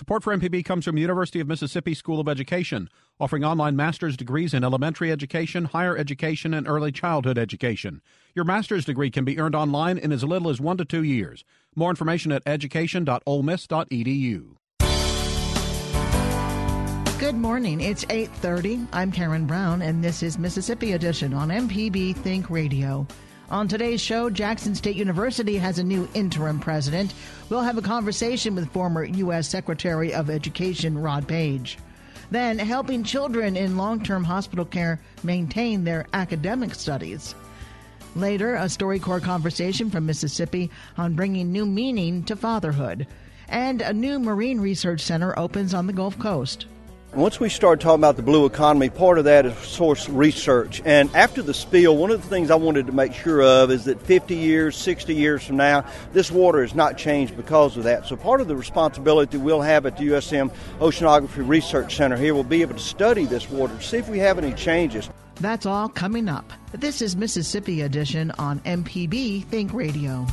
Support for MPB comes from University of Mississippi School of Education, offering online master's degrees in elementary education, higher education, and early childhood education. Your master's degree can be earned online in as little as one to two years. More information at education.olemiss.edu. Good morning. It's 8:30. I'm Karen Brown and this is Mississippi Edition on MPB Think Radio. On today's show, Jackson State University has a new interim president. We'll have a conversation with former U.S. Secretary of Education Rod Paige. Then, helping children in long term hospital care maintain their academic studies. Later, a StoryCorps conversation from Mississippi on bringing new meaning to fatherhood. And a new marine research center opens on the Gulf Coast. Once we started talking about the blue economy, part of that is source research. And after the spill, one of the things I wanted to make sure of is that 50 years, 60 years from now, this water has not changed because of that. So part of the responsibility we'll have at the USM Oceanography Research Center here will be able to study this water see if we have any changes. That's all coming up. This is Mississippi Edition on MPB Think Radio.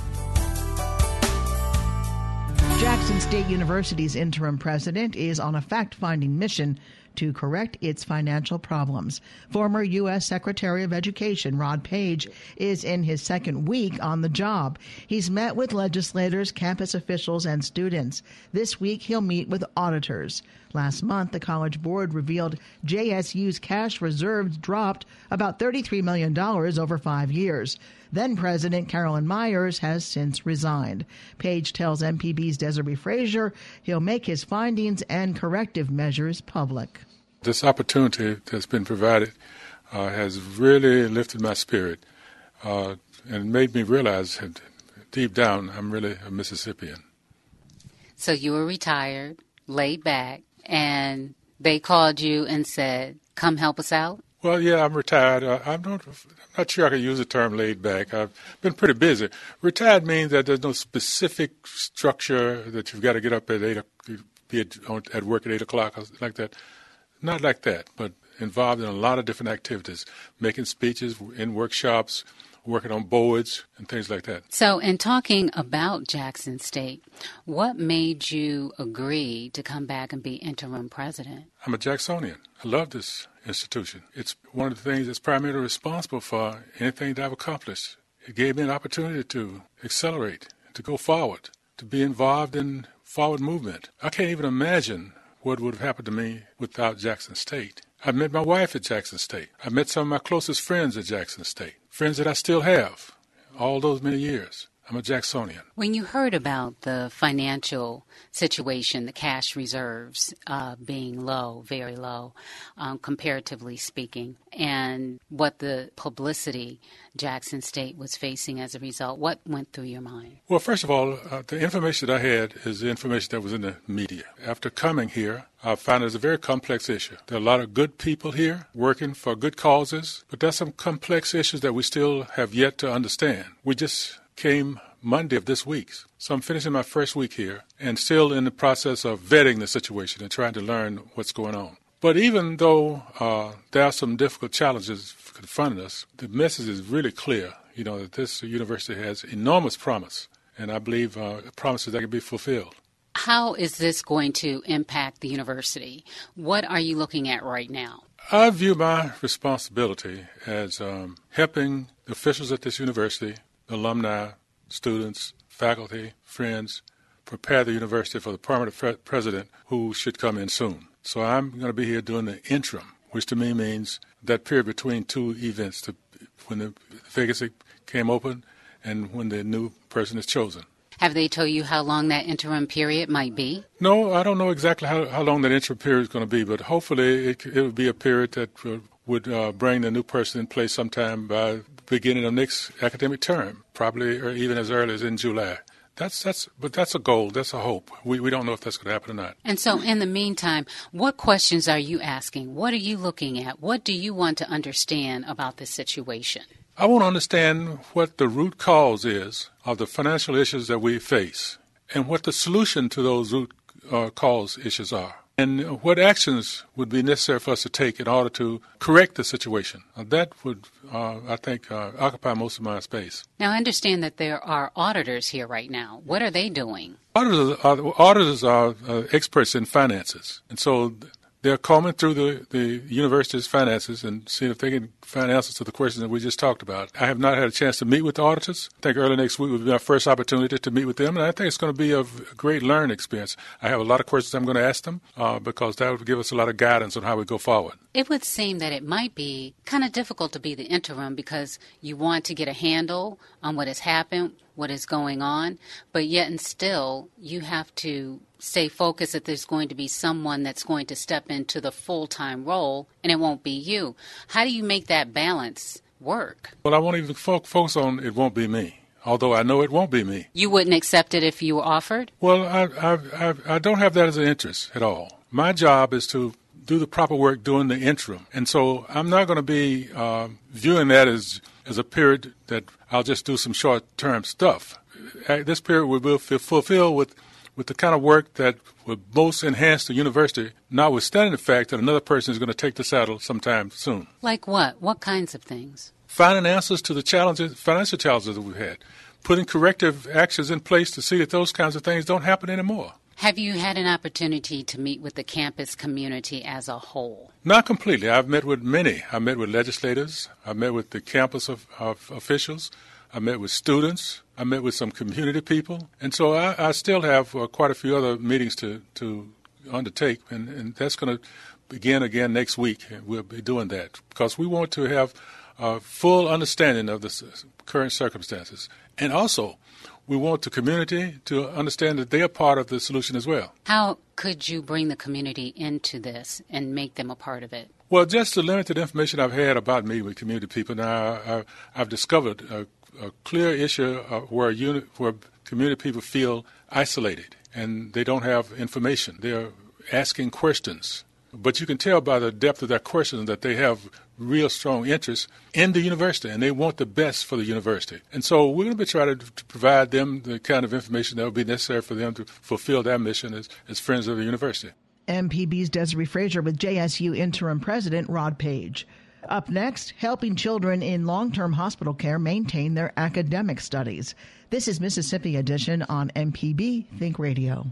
Jackson State University's interim president is on a fact finding mission to correct its financial problems. Former U.S. Secretary of Education Rod Paige is in his second week on the job. He's met with legislators, campus officials, and students. This week, he'll meet with auditors. Last month, the College Board revealed JSU's cash reserves dropped about $33 million over five years. Then President Carolyn Meyers has since resigned. Paige tells MPB's Desare Frazier he'll make his findings and corrective measures public. This opportunity that's been provided uh, has really lifted my spirit uh, and made me realize that deep down I'm really a Mississippian. So you were retired, laid back, and they called you and said, "Come help us out." Well, yeah, I'm retired. Uh, I'm not. I'm not sure I can use the term laid back. I've been pretty busy. Retired means that there's no specific structure that you've got to get up at eight, be at, at work at eight o'clock like that. Not like that, but involved in a lot of different activities, making speeches in workshops, working on boards and things like that. So, in talking about Jackson State, what made you agree to come back and be interim president? I'm a Jacksonian. I love this institution. It's one of the things that's primarily responsible for anything that I've accomplished. It gave me an opportunity to accelerate, to go forward, to be involved in forward movement. I can't even imagine what would have happened to me without Jackson State. I met my wife at Jackson State. I met some of my closest friends at Jackson State, friends that I still have all those many years. I'm a Jacksonian. When you heard about the financial situation, the cash reserves uh, being low, very low, um, comparatively speaking, and what the publicity Jackson State was facing as a result, what went through your mind? Well, first of all, uh, the information that I had is the information that was in the media. After coming here, I found it's a very complex issue. There are a lot of good people here working for good causes, but there's some complex issues that we still have yet to understand. We just came Monday of this week. So I'm finishing my first week here and still in the process of vetting the situation and trying to learn what's going on. But even though uh, there are some difficult challenges confronting us, the message is really clear. You know that this university has enormous promise, and I believe uh, promises that can be fulfilled. How is this going to impact the university? What are you looking at right now? I view my responsibility as um, helping the officials at this university alumni, students, faculty, friends prepare the university for the permanent pre- president who should come in soon. So I'm going to be here doing the interim, which to me means that period between two events, to, when the vacancy came open and when the new person is chosen. Have they told you how long that interim period might be? No, I don't know exactly how, how long that interim period is going to be, but hopefully it, it would be a period that would uh, bring the new person in place sometime by beginning of next academic term, probably or even as early as in July. That's that's but that's a goal. That's a hope. We we don't know if that's going to happen or not. And so, in the meantime, what questions are you asking? What are you looking at? What do you want to understand about this situation? I want to understand what the root cause is of the financial issues that we face, and what the solution to those root uh, cause issues are and what actions would be necessary for us to take in order to correct the situation. that would, uh, I think, uh, occupy most of my space. Now, I understand that there are auditors here right now. What are they doing? Auditors are, auditors are uh, experts in finances, and so they're combing through the, the university's finances and seeing if they can find answers to the questions that we just talked about. I have not had a chance to meet with the auditors. I think early next week will be my first opportunity to meet with them, and I think it's going to be a great learning experience. I have a lot of questions I'm going to ask them uh, because that would give us a lot of guidance on how we go forward. It would seem that it might be kind of difficult to be the interim because you want to get a handle on what has happened, what is going on, but yet and still you have to stay focused that there's going to be someone that's going to step into the full time role and it won't be you. How do you make that balance work? Well, I won't even fo- focus on it won't be me. Although I know it won't be me. You wouldn't accept it if you were offered? Well, I, I, I, I don't have that as an interest at all. My job is to do the proper work during the interim. And so I'm not going to be uh, viewing that as, as a period that I'll just do some short term stuff. This period will be fulfilled with with the kind of work that would most enhance the university, notwithstanding the fact that another person is going to take the saddle sometime soon. Like what? What kinds of things? Finding answers to the challenges, financial challenges that we've had, putting corrective actions in place to see that those kinds of things don't happen anymore. Have you had an opportunity to meet with the campus community as a whole? Not completely. I've met with many. I met with legislators. I met with the campus of, of officials. I met with students. I met with some community people. And so I, I still have uh, quite a few other meetings to, to undertake, and, and that's going to begin again next week. We'll be doing that because we want to have a full understanding of the current circumstances. And also, we want the community to understand that they are part of the solution as well. How could you bring the community into this and make them a part of it? Well, just the limited information I've had about me with community people, now I, have discovered a a clear issue where, where community people feel isolated and they don't have information. They're asking questions. But you can tell by the depth of their questions that they have real strong interest in the university and they want the best for the university. And so we're going to be trying to, to provide them the kind of information that will be necessary for them to fulfill their mission as, as friends of the university. MPB's Desare Frazier with JSU Interim President Rod Paige. Up next, helping children in long term hospital care maintain their academic studies. This is Mississippi Edition on MPB Think Radio.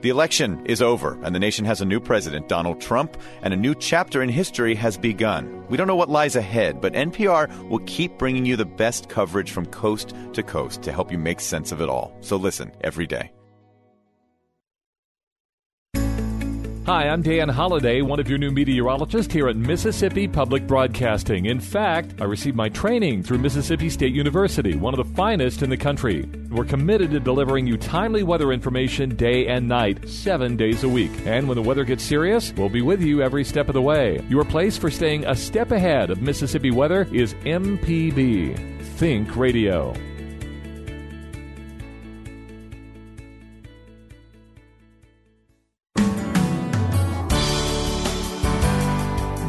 The election is over, and the nation has a new president, Donald Trump, and a new chapter in history has begun. We don't know what lies ahead, but NPR will keep bringing you the best coverage from coast to coast to help you make sense of it all. So listen every day. Hi, I'm Dan Holliday, one of your new meteorologists here at Mississippi Public Broadcasting. In fact, I received my training through Mississippi State University, one of the finest in the country. We're committed to delivering you timely weather information day and night, seven days a week. And when the weather gets serious, we'll be with you every step of the way. Your place for staying a step ahead of Mississippi weather is MPB. Think Radio.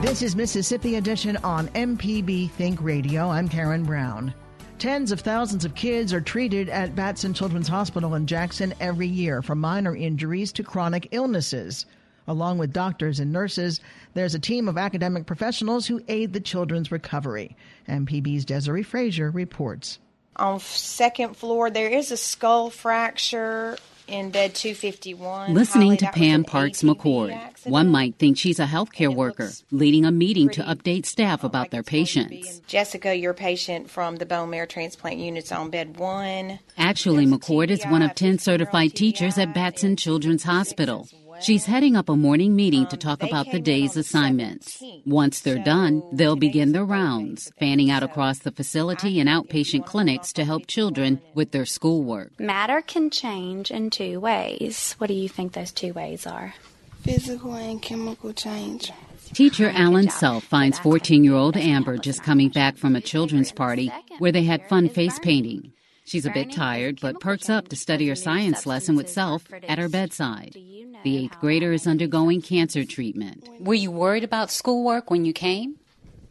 This is Mississippi Edition on MPB Think Radio. I'm Karen Brown. Tens of thousands of kids are treated at Batson Children's Hospital in Jackson every year from minor injuries to chronic illnesses. Along with doctors and nurses, there's a team of academic professionals who aid the children's recovery. MPB's Desare Frazier reports. On second floor, there is a skull fracture in bed 251. Listening Holly, to Pam Parks McCord, accident. one might think she's a healthcare worker leading a meeting to update staff about like their it's going to be. patients. Jessica, your patient from the bone marrow transplant unit's on bed one. Actually, There's McCord is one of 10 certified 50-year-old teachers at TBI, Batson Children's Hospital. As well. She's heading up a morning meeting to Um, talk about the day's assignments. Once they're done, they'll begin their rounds, fanning out so across the facility and think if you outpatient clinics to help children with their schoolwork. Matter can change in two ways. What do you think those two ways are? physical and chemical change. Teacher Alan job. Self finds 14 year old Amber just coming back from a children's party where they had fun face painting. She's a bit tired, but perks up to study her science lesson with self at her bedside. The eighth grader is undergoing cancer treatment. Were you worried about schoolwork when you came?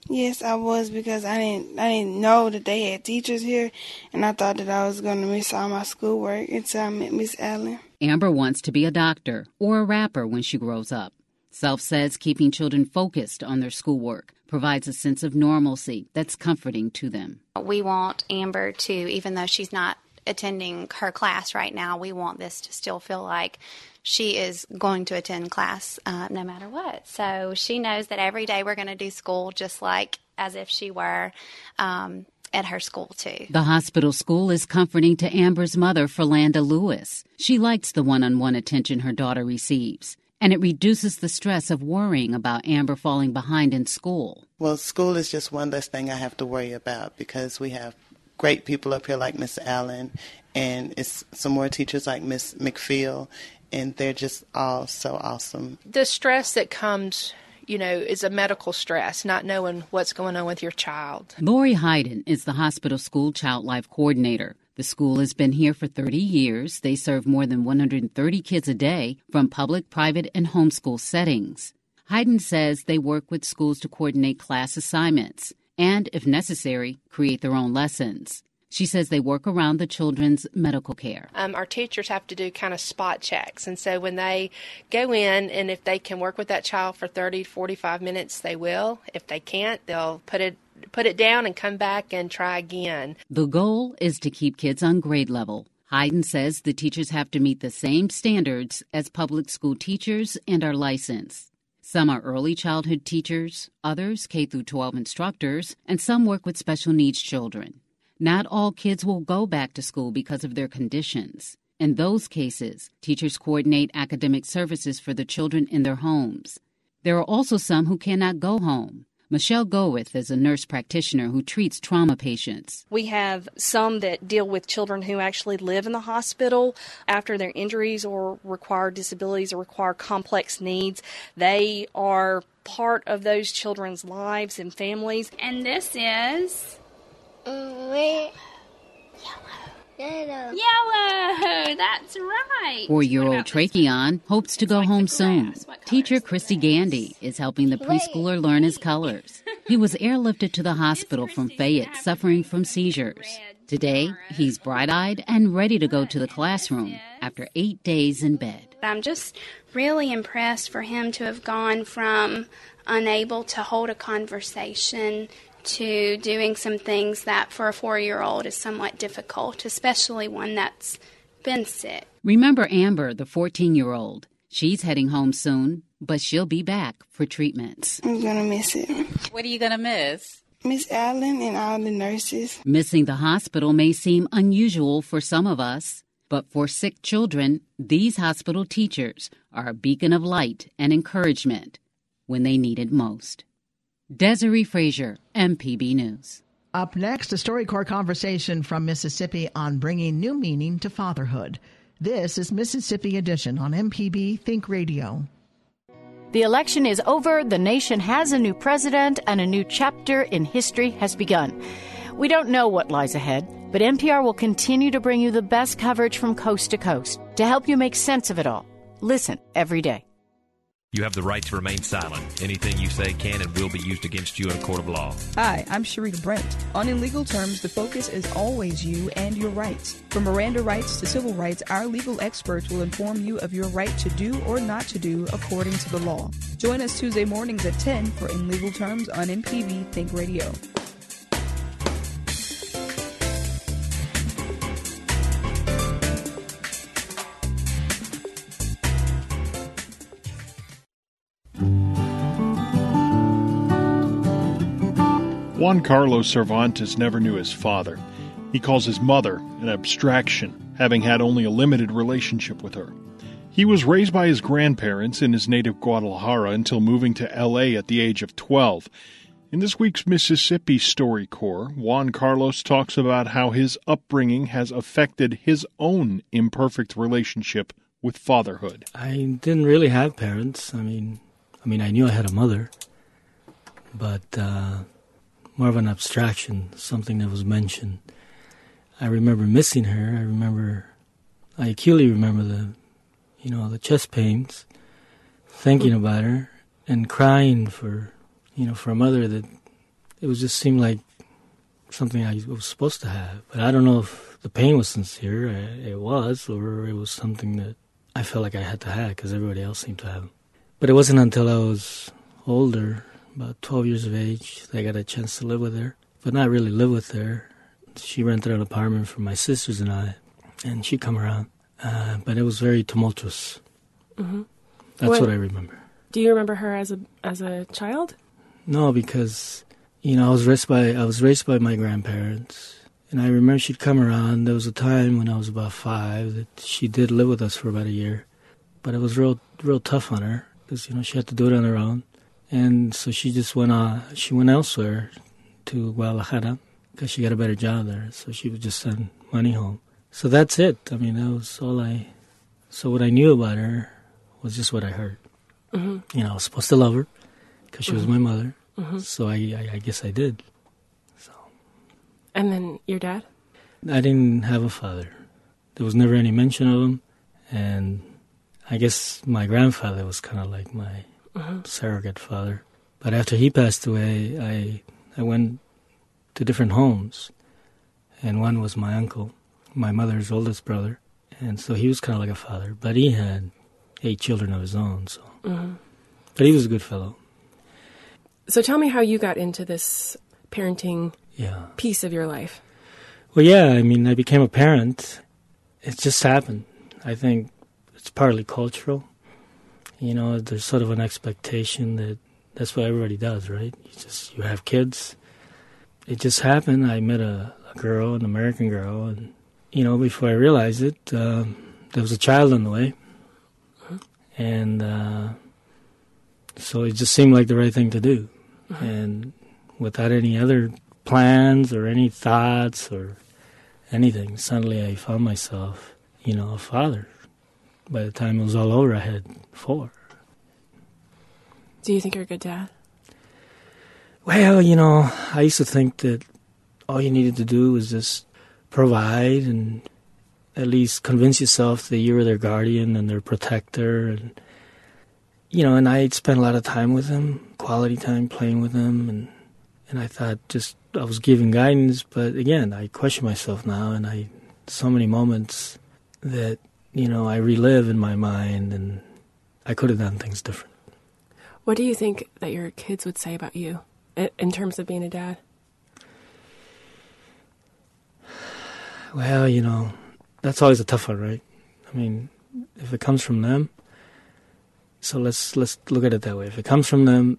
Yes, I was because I didn't I didn't know that they had teachers here, and I thought that I was going to miss all my schoolwork until I met Miss Allen. Amber wants to be a doctor or a rapper when she grows up. Self says keeping children focused on their schoolwork provides a sense of normalcy that's comforting to them. We want Amber to, even though she's not attending her class right now, we want this to still feel like she is going to attend class uh, no matter what. So she knows that every day we're going to do school just like as if she were. Um, at her school, too. The hospital school is comforting to Amber's mother, Philanda Lewis. She likes the one on one attention her daughter receives, and it reduces the stress of worrying about Amber falling behind in school. Well, school is just one less thing I have to worry about because we have great people up here like Miss Allen, and it's some more teachers like Miss McPhail, and they're just all so awesome. The stress that comes you know, is a medical stress, not knowing what's going on with your child. Lori Hayden is the hospital school child life coordinator. The school has been here for 30 years. They serve more than 130 kids a day from public, private, and homeschool settings. Hayden says they work with schools to coordinate class assignments and, if necessary, create their own lessons. She says they work around the children's medical care. Um, our teachers have to do kind of spot checks. And so when they go in and if they can work with that child for 30 45 minutes, they will. If they can't, they'll put it put it down and come back and try again. The goal is to keep kids on grade level. Hayden says the teachers have to meet the same standards as public school teachers and are licensed. Some are early childhood teachers, others K through 12 instructors, and some work with special needs children. Not all kids will go back to school because of their conditions. In those cases, teachers coordinate academic services for the children in their homes. There are also some who cannot go home. Michelle Goeth is a nurse practitioner who treats trauma patients. We have some that deal with children who actually live in the hospital after their injuries or require disabilities or require complex needs. They are part of those children's lives and families. And this is mm, Yellow. Yellow. That's right. Four year old Tracheon hopes to go home soon. Teacher Christy Gandy is helping the preschooler learn his colors. He was airlifted to the hospital from Fayette suffering from seizures. Today, he's bright eyed and ready to go to the classroom after eight days in bed. I'm just really impressed for him to have gone from unable to hold a conversation to doing some things that for a four year old is somewhat difficult, especially one that's been sick. Remember Amber, the 14 year old. She's heading home soon, but she'll be back for treatments. I'm gonna miss it. What are you gonna miss? Miss Allen and all the nurses. Missing the hospital may seem unusual for some of us, but for sick children, these hospital teachers are a beacon of light and encouragement when they need it most. Desare Frazier, MPB News. Up next, a StoryCorps conversation from Mississippi on bringing new meaning to fatherhood. This is Mississippi Edition on MPB Think Radio. The election is over, the nation has a new president, and a new chapter in history has begun. We don't know what lies ahead, but NPR will continue to bring you the best coverage from coast to coast to help you make sense of it all. Listen every day. You have the right to remain silent. Anything you say can and will be used against you in a court of law. Hi, I'm Sharita Brent. On In Legal Terms, the focus is always you and your rights. From Miranda rights to civil rights, our legal experts will inform you of your right to do or not to do according to the law. Join us Tuesday mornings at 10 for In Legal Terms on MPB Think Radio. Juan Carlos Cervantes never knew his father. He calls his mother an abstraction, having had only a limited relationship with her. He was raised by his grandparents in his native Guadalajara until moving to LA at the age of 12. In this week's Mississippi StoryCorps, Juan Carlos talks about how his upbringing has affected his own imperfect relationship with fatherhood. I didn't really have parents. I mean, I mean, I knew I had a mother, but uh, more of an abstraction, something that was mentioned. I remember missing her. I remember, I acutely remember the, you know, the chest pains, thinking about her and crying for, you know, for a mother that it was just seemed like something I was supposed to have. But I don't know if the pain was sincere. Uh, it was, or it was something that I felt like I had to have because everybody else seemed to have. But it wasn't until I was older, about 12 years of age, that I got a chance to live with her. But not really live with her. She rented an apartment for my sisters and I, and she'd come around. Uh, but it was very tumultuous. Mm-hmm. That's What- what I remember. Do you remember her as a as a child? No, because you know I was raised by I was raised by my grandparents, and I remember she'd come around. There was a time when I was about five that she did live with us for about a year, but it was real real tough on her because you know she had to do it on her own, and so she just went on. She went elsewhere to Guadalajara because she got a better job there. So she would just send money home. So that's it. I mean, that was all I. So what I knew about her was just what I heard. Mhm. You know, I was supposed to love her because she was Mhm. my mother. Mhm. So I, I, I guess I did. So. And then your dad? I didn't have a father. There was never any mention of him, and I guess my grandfather was kind of like my Surrogate father. But after he passed away, I I went to different homes, and one was my uncle, my mother's oldest brother, and so he was kind of like a father. But he had eight children of his own, so Mhm. but he was a good fellow. So tell me how you got into this parenting Yeah. piece of your life. Well, yeah, I mean, I became a parent. It just happened. I think it's partly cultural. You know, there's sort of an expectation that that's what everybody does, right? You just you have kids. It just happened. I met a, a girl, an American girl, and you know, before I realized it, um, there was a child on the way, and uh, so it just seemed like the right thing to do, and without any other plans or any thoughts or anything. Suddenly I found myself, you know, a father. By the time it was all over, I had four. Do you think you're a good dad? Well, you know, I used to think that all you needed to do was just provide and at least convince yourself that you were their guardian and their protector and you know, and I spent a lot of time with them, quality time playing with them and and I thought just I was giving guidance, but again, I question myself now and I so many moments that, you know, I relive in my mind and I could have done things different. What do you think that your kids would say about you in terms of being a dad? Well, you know, that's always a tough one, right? I mean, if it comes from them, so let's let's look at it that way. If it comes from them,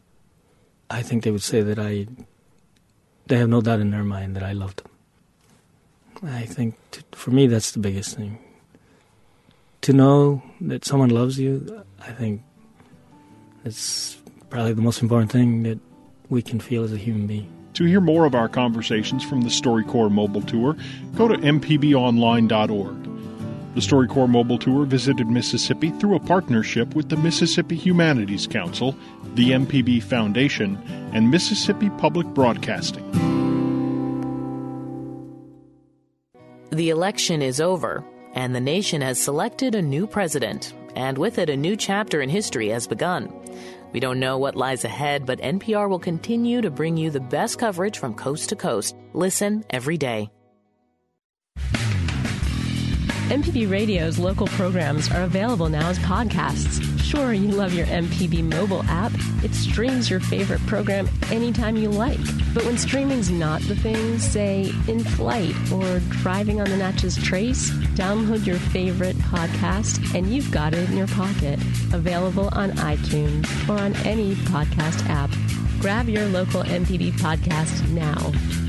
I think they would say that I. They have no doubt in their mind that I love them. I think t- for me that's the biggest thing. To know that someone loves you, I think it's probably the most important thing that we can feel as a human being. To hear more of our conversations from the StoryCorps Mobile Tour, go to mpbonline.org. The StoryCorps Mobile Tour visited Mississippi through a partnership with the Mississippi Humanities Council, the MPB Foundation, and Mississippi Public Broadcasting. The election is over, and the nation has selected a new president, and with it, a new chapter in history has begun. We don't know what lies ahead, but NPR will continue to bring you the best coverage from coast to coast. Listen every day. MPB Radio's local programs are available now as podcasts. Sure, you love your MPB mobile app. It streams your favorite program anytime you like. But when streaming's not the thing, say in flight or driving on the Natchez Trace, download your favorite podcast and you've got it in your pocket. Available on iTunes or on any podcast app. Grab your local MPB podcast now.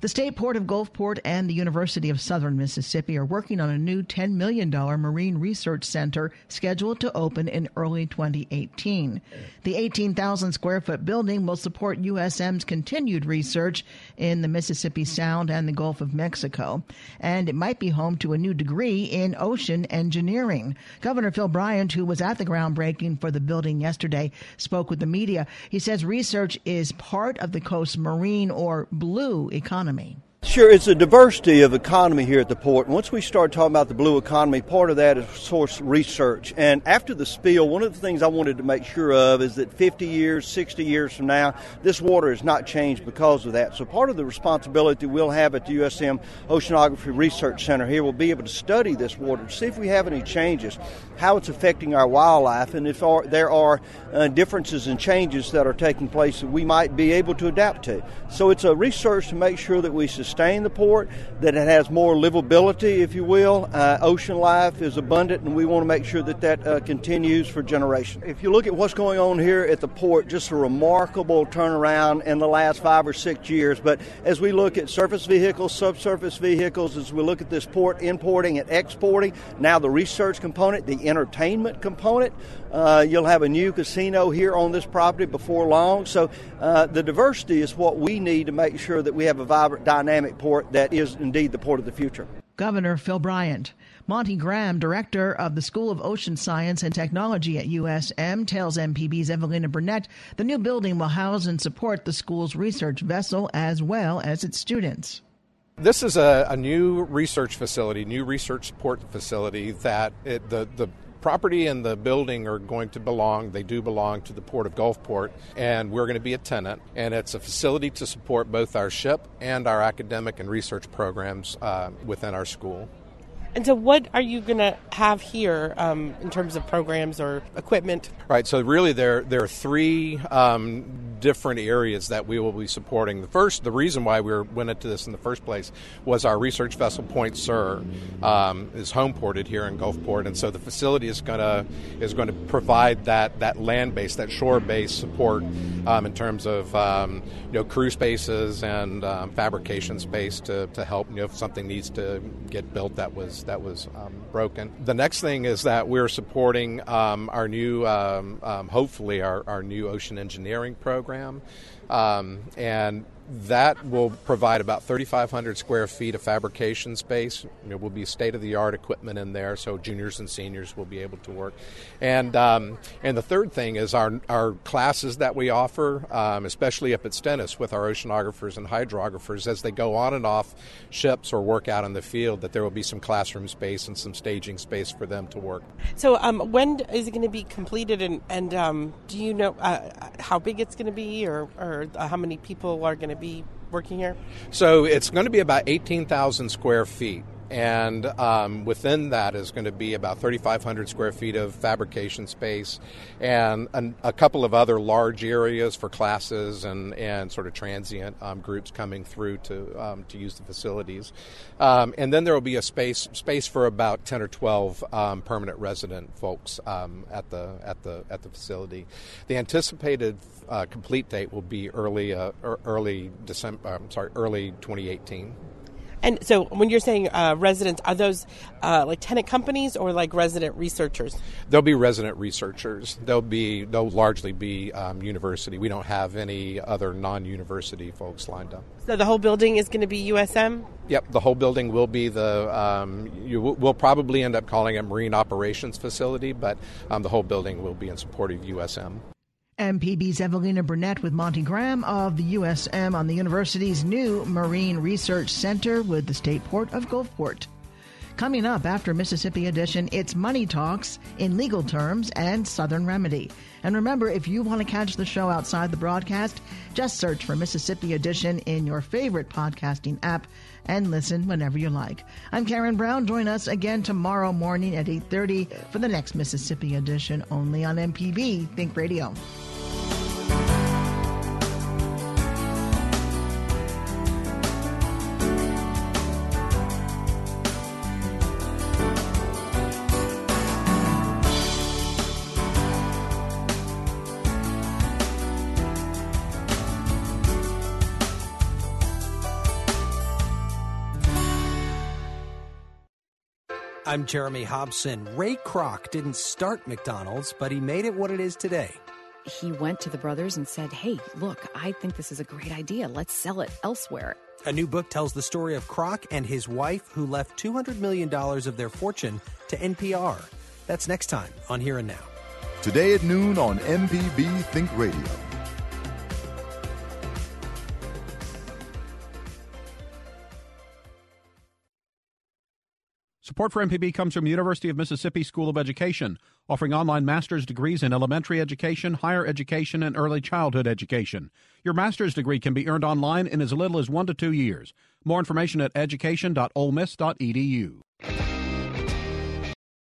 The State Port of Gulfport and the University of Southern Mississippi are working on a new $10 million marine research center scheduled to open in early 2018. The 18,000 square foot building will support USM's continued research in the Mississippi Sound and the Gulf of Mexico, and it might be home to a new degree in ocean engineering. Governor Phil Bryant, who was at the groundbreaking for the building yesterday, spoke with the media. He says research is part of the coast's marine or blue economy economy. Sure, it's a diversity of economy here at the port. And once we start talking about the blue economy, part of that is source research. And after the spill, one of the things I wanted to make sure of is that 50 years, 60 years from now, this water has not changed because of that. So part of the responsibility we'll have at the USM Oceanography Research Center here will be able to study this water, to see if we have any changes, how it's affecting our wildlife, and if there are uh, differences and changes that are taking place that we might be able to adapt to. So it's a research to make sure that we sustain the port, that it has more livability, if you will. Uh, ocean life is abundant, and we want to make sure that that uh, continues for generations. If you look at what's going on here at the port, just a remarkable turnaround in the last five or six years. But as we look at surface vehicles, subsurface vehicles, as we look at this port importing and exporting, now the research component, the entertainment component, uh, you'll have a new casino here on this property before long. So uh, the diversity is what we need to make sure that we have a vibrant, dynamic port that is indeed the port of the future. Governor Phil Bryant. Monty Graham, director of the School of Ocean Science and Technology at USM, tells MPB's Evelina Burnett the new building will house and support the school's research vessel as well as its students. This is a, a new research facility, new research support facility that it, the, the property and the building are going to belong, they do belong to the Port of Gulfport, and we're going to be a tenant. And it's a facility to support both our ship and our academic and research programs uh, within our school. And so, what are you going to have here um, in terms of programs or equipment? Right. So, really, there there are three um, different areas that we will be supporting. The first, the reason why we went into this in the first place was our research vessel Point Sur um, is home ported here in Gulfport, and so the facility is going to is going to provide that that land base, that shore base support um, in terms of um, you know crew spaces and um, fabrication space to, to help you know if something needs to get built that was that was um, broken. The next thing is that we're supporting um, our new, um, um, hopefully, our, our new ocean engineering program. Um, and that will provide about 3,500 square feet of fabrication space. There will be state of the art equipment in there, so juniors and seniors will be able to work. And um, and the third thing is our our classes that we offer, um, especially up at Stennis with our oceanographers and hydrographers, as they go on and off ships or work out in the field, that there will be some classroom space and some staging space for them to work. So um, when is it going to be completed, and and um, do you know uh, how big it's going to be, or or how many people are going to be working here? So it's going to be about 18,000 square feet and um, within that is going to be about 3,500 square feet of fabrication space and an, a couple of other large areas for classes and, and sort of transient um, groups coming through to, um, to use the facilities. Um, and then there will be a space space for about 10 or 12 um, permanent resident folks um, at, the, at, the, at the facility. The anticipated uh, complete date will be early, uh, early December, I'm sorry, early 2018. And so, when you're saying uh, residents, are those uh, like tenant companies or like resident researchers? They'll be resident researchers. They'll be they'll largely be um, university. We don't have any other non-university folks lined up. So the whole building is going to be USM. Yep, the whole building will be the. Um, you will we'll probably end up calling it Marine Operations Facility, but um, the whole building will be in support of USM. MPB's Evelina Burnett with Monty Graham of the USM on the university's new Marine Research Center with the State Port of Gulfport. Coming up after Mississippi Edition, it's Money Talks in legal terms and Southern Remedy. And remember, if you want to catch the show outside the broadcast, just search for Mississippi Edition in your favorite podcasting app and listen whenever you like. I'm Karen Brown. Join us again tomorrow morning at 8:30 for the next Mississippi Edition only on MPB Think Radio. I'm Jeremy Hobson. Ray Kroc didn't start McDonald's, but he made it what it is today he went to the brothers and said, Hey, look, I think this is a great idea. Let's sell it elsewhere. A new book tells the story of Kroc and his wife who left $200 million of their fortune to NPR. That's next time on Here and Now. Today at noon on MPB Think Radio. Support for MPB comes from University of Mississippi School of Education, offering online master's degrees in elementary education, higher education, and early childhood education. Your master's degree can be earned online in as little as one to two years. More information at education.olemiss.edu.